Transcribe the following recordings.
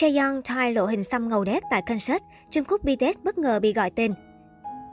Chaeyoung Thai lộ hình xăm ngầu đét tại concert, Trung Quốc BTS bất ngờ bị gọi tên.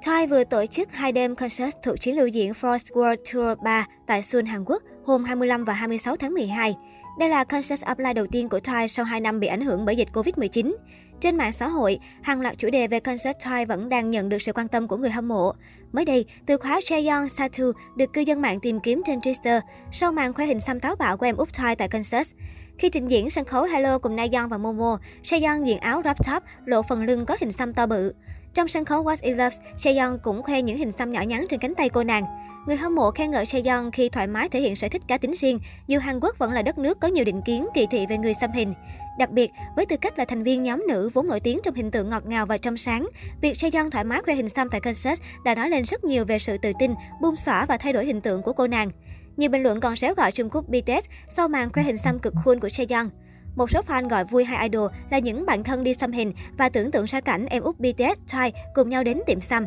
Thai vừa tổ chức hai đêm concert thuộc chuyến lưu diễn Frost World Tour 3 tại Seoul, Hàn Quốc hôm 25 và 26 tháng 12. Đây là concert offline đầu tiên của Thai sau 2 năm bị ảnh hưởng bởi dịch Covid-19. Trên mạng xã hội, hàng loạt chủ đề về concert Twice vẫn đang nhận được sự quan tâm của người hâm mộ. Mới đây, từ khóa Chaeyoung Satu được cư dân mạng tìm kiếm trên Twitter sau màn khoe hình xăm táo bạo của em út Twice tại concert. Khi trình diễn sân khấu Hello cùng Nayeon và Momo, Chaeyoung diện áo crop top, lộ phần lưng có hình xăm to bự. Trong sân khấu What Is Love, Chaeyoung cũng khoe những hình xăm nhỏ nhắn trên cánh tay cô nàng. Người hâm mộ khen ngợi Chaeyoung khi thoải mái thể hiện sở thích cá tính riêng, dù Hàn Quốc vẫn là đất nước có nhiều định kiến kỳ thị về người xăm hình. Đặc biệt, với tư cách là thành viên nhóm nữ vốn nổi tiếng trong hình tượng ngọt ngào và trong sáng, việc Chaeyoung thoải mái khoe hình xăm tại concert đã nói lên rất nhiều về sự tự tin, buông xõa và thay đổi hình tượng của cô nàng. Nhiều bình luận còn réo gọi Trung Quốc BTS sau màn khoe hình xăm cực khuôn của Chaeyoung. Một số fan gọi vui hai idol là những bạn thân đi xăm hình và tưởng tượng ra cảnh em út BTS, Twice cùng nhau đến tiệm xăm.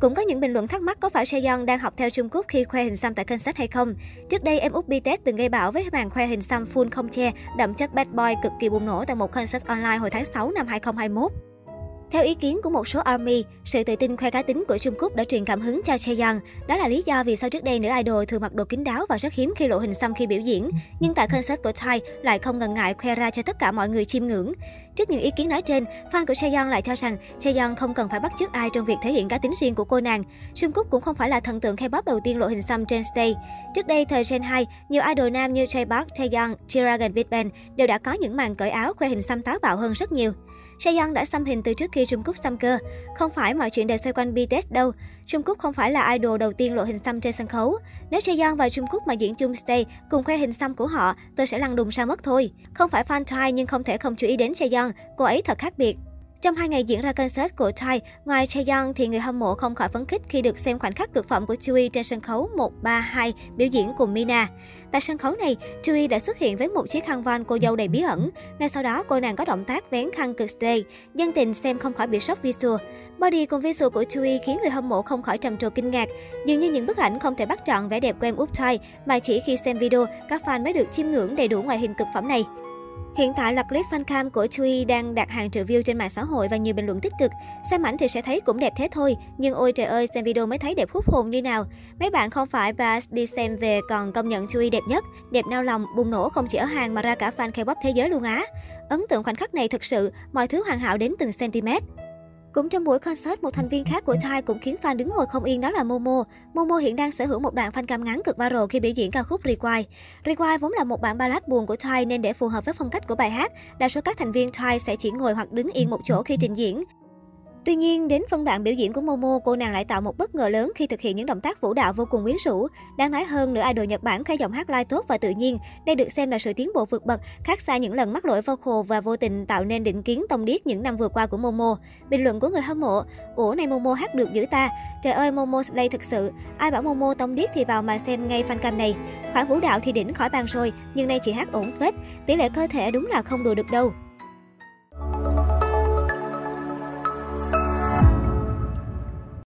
Cũng có những bình luận thắc mắc có phải Sejong đang học theo Trung Quốc khi khoe hình xăm tại kênh sách hay không. Trước đây, em út BTS từng gây bão với màn khoe hình xăm full không che, đậm chất bad boy cực kỳ bùng nổ tại một concert online hồi tháng 6 năm 2021. Theo ý kiến của một số ARMY, sự tự tin khoe cá tính của Trung Quốc đã truyền cảm hứng cho Chaeyoung. Đó là lý do vì sao trước đây nữ idol thường mặc đồ kín đáo và rất hiếm khi lộ hình xăm khi biểu diễn. Nhưng tại concert của Thai lại không ngần ngại khoe ra cho tất cả mọi người chiêm ngưỡng. Trước những ý kiến nói trên, fan của Chaeyoung lại cho rằng Chaeyoung không cần phải bắt chước ai trong việc thể hiện cá tính riêng của cô nàng. Trung Quốc cũng không phải là thần tượng K-pop đầu tiên lộ hình xăm trên stage. Trước đây, thời Gen 2, nhiều idol nam như J Park, Chaeyoung, Jiragan Big Bang đều đã có những màn cởi áo khoe hình xăm táo bạo hơn rất nhiều. Sejong đã xăm hình từ trước khi Trung Quốc xăm cơ. Không phải mọi chuyện đều xoay quanh BTS đâu. Trung Quốc không phải là idol đầu tiên lộ hình xăm trên sân khấu. Nếu Sejong và Trung Quốc mà diễn chung stage cùng khoe hình xăm của họ, tôi sẽ lăn đùng ra mất thôi. Không phải fan Twice nhưng không thể không chú ý đến Sejong, cô ấy thật khác biệt. Trong hai ngày diễn ra concert của Thai, ngoài Chaeyoung thì người hâm mộ không khỏi phấn khích khi được xem khoảnh khắc cực phẩm của Chewy trên sân khấu 132 biểu diễn cùng Mina. Tại sân khấu này, Chewy đã xuất hiện với một chiếc khăn van cô dâu đầy bí ẩn. Ngay sau đó, cô nàng có động tác vén khăn cực stay. Dân tình xem không khỏi bị sốc visual. Body cùng visual của Chewy khiến người hâm mộ không khỏi trầm trồ kinh ngạc. Dường như những bức ảnh không thể bắt trọn vẻ đẹp của em út Thai, mà chỉ khi xem video, các fan mới được chiêm ngưỡng đầy đủ ngoại hình cực phẩm này. Hiện tại là clip fan cam của Chui đang đạt hàng triệu view trên mạng xã hội và nhiều bình luận tích cực. Xem ảnh thì sẽ thấy cũng đẹp thế thôi, nhưng ôi trời ơi, xem video mới thấy đẹp hút hồn như nào. Mấy bạn không phải Bass đi xem về còn công nhận Chui đẹp nhất, đẹp nao lòng, bùng nổ không chỉ ở hàng mà ra cả fan K-pop thế giới luôn á. Ấn tượng khoảnh khắc này thực sự, mọi thứ hoàn hảo đến từng cm. Cũng trong buổi concert, một thành viên khác của Thai cũng khiến fan đứng ngồi không yên đó là Momo. Momo hiện đang sở hữu một đoạn fan cam ngắn cực viral khi biểu diễn ca khúc Rewind. Rewind vốn là một bản ballad buồn của Thai nên để phù hợp với phong cách của bài hát, đa số các thành viên Thai sẽ chỉ ngồi hoặc đứng yên một chỗ khi trình diễn. Tuy nhiên, đến phân đoạn biểu diễn của Momo, cô nàng lại tạo một bất ngờ lớn khi thực hiện những động tác vũ đạo vô cùng quyến rũ. Đáng nói hơn, nữ idol Nhật Bản khai giọng hát live tốt và tự nhiên. Đây được xem là sự tiến bộ vượt bậc, khác xa những lần mắc lỗi vocal và vô tình tạo nên định kiến tông điếc những năm vừa qua của Momo. Bình luận của người hâm mộ, ủa này Momo hát được dữ ta. Trời ơi, Momo slay thực sự. Ai bảo Momo tông điếc thì vào mà xem ngay fan cam này. Khoảng vũ đạo thì đỉnh khỏi bàn rồi, nhưng nay chị hát ổn phết. Tỷ lệ cơ thể đúng là không đùa được đâu.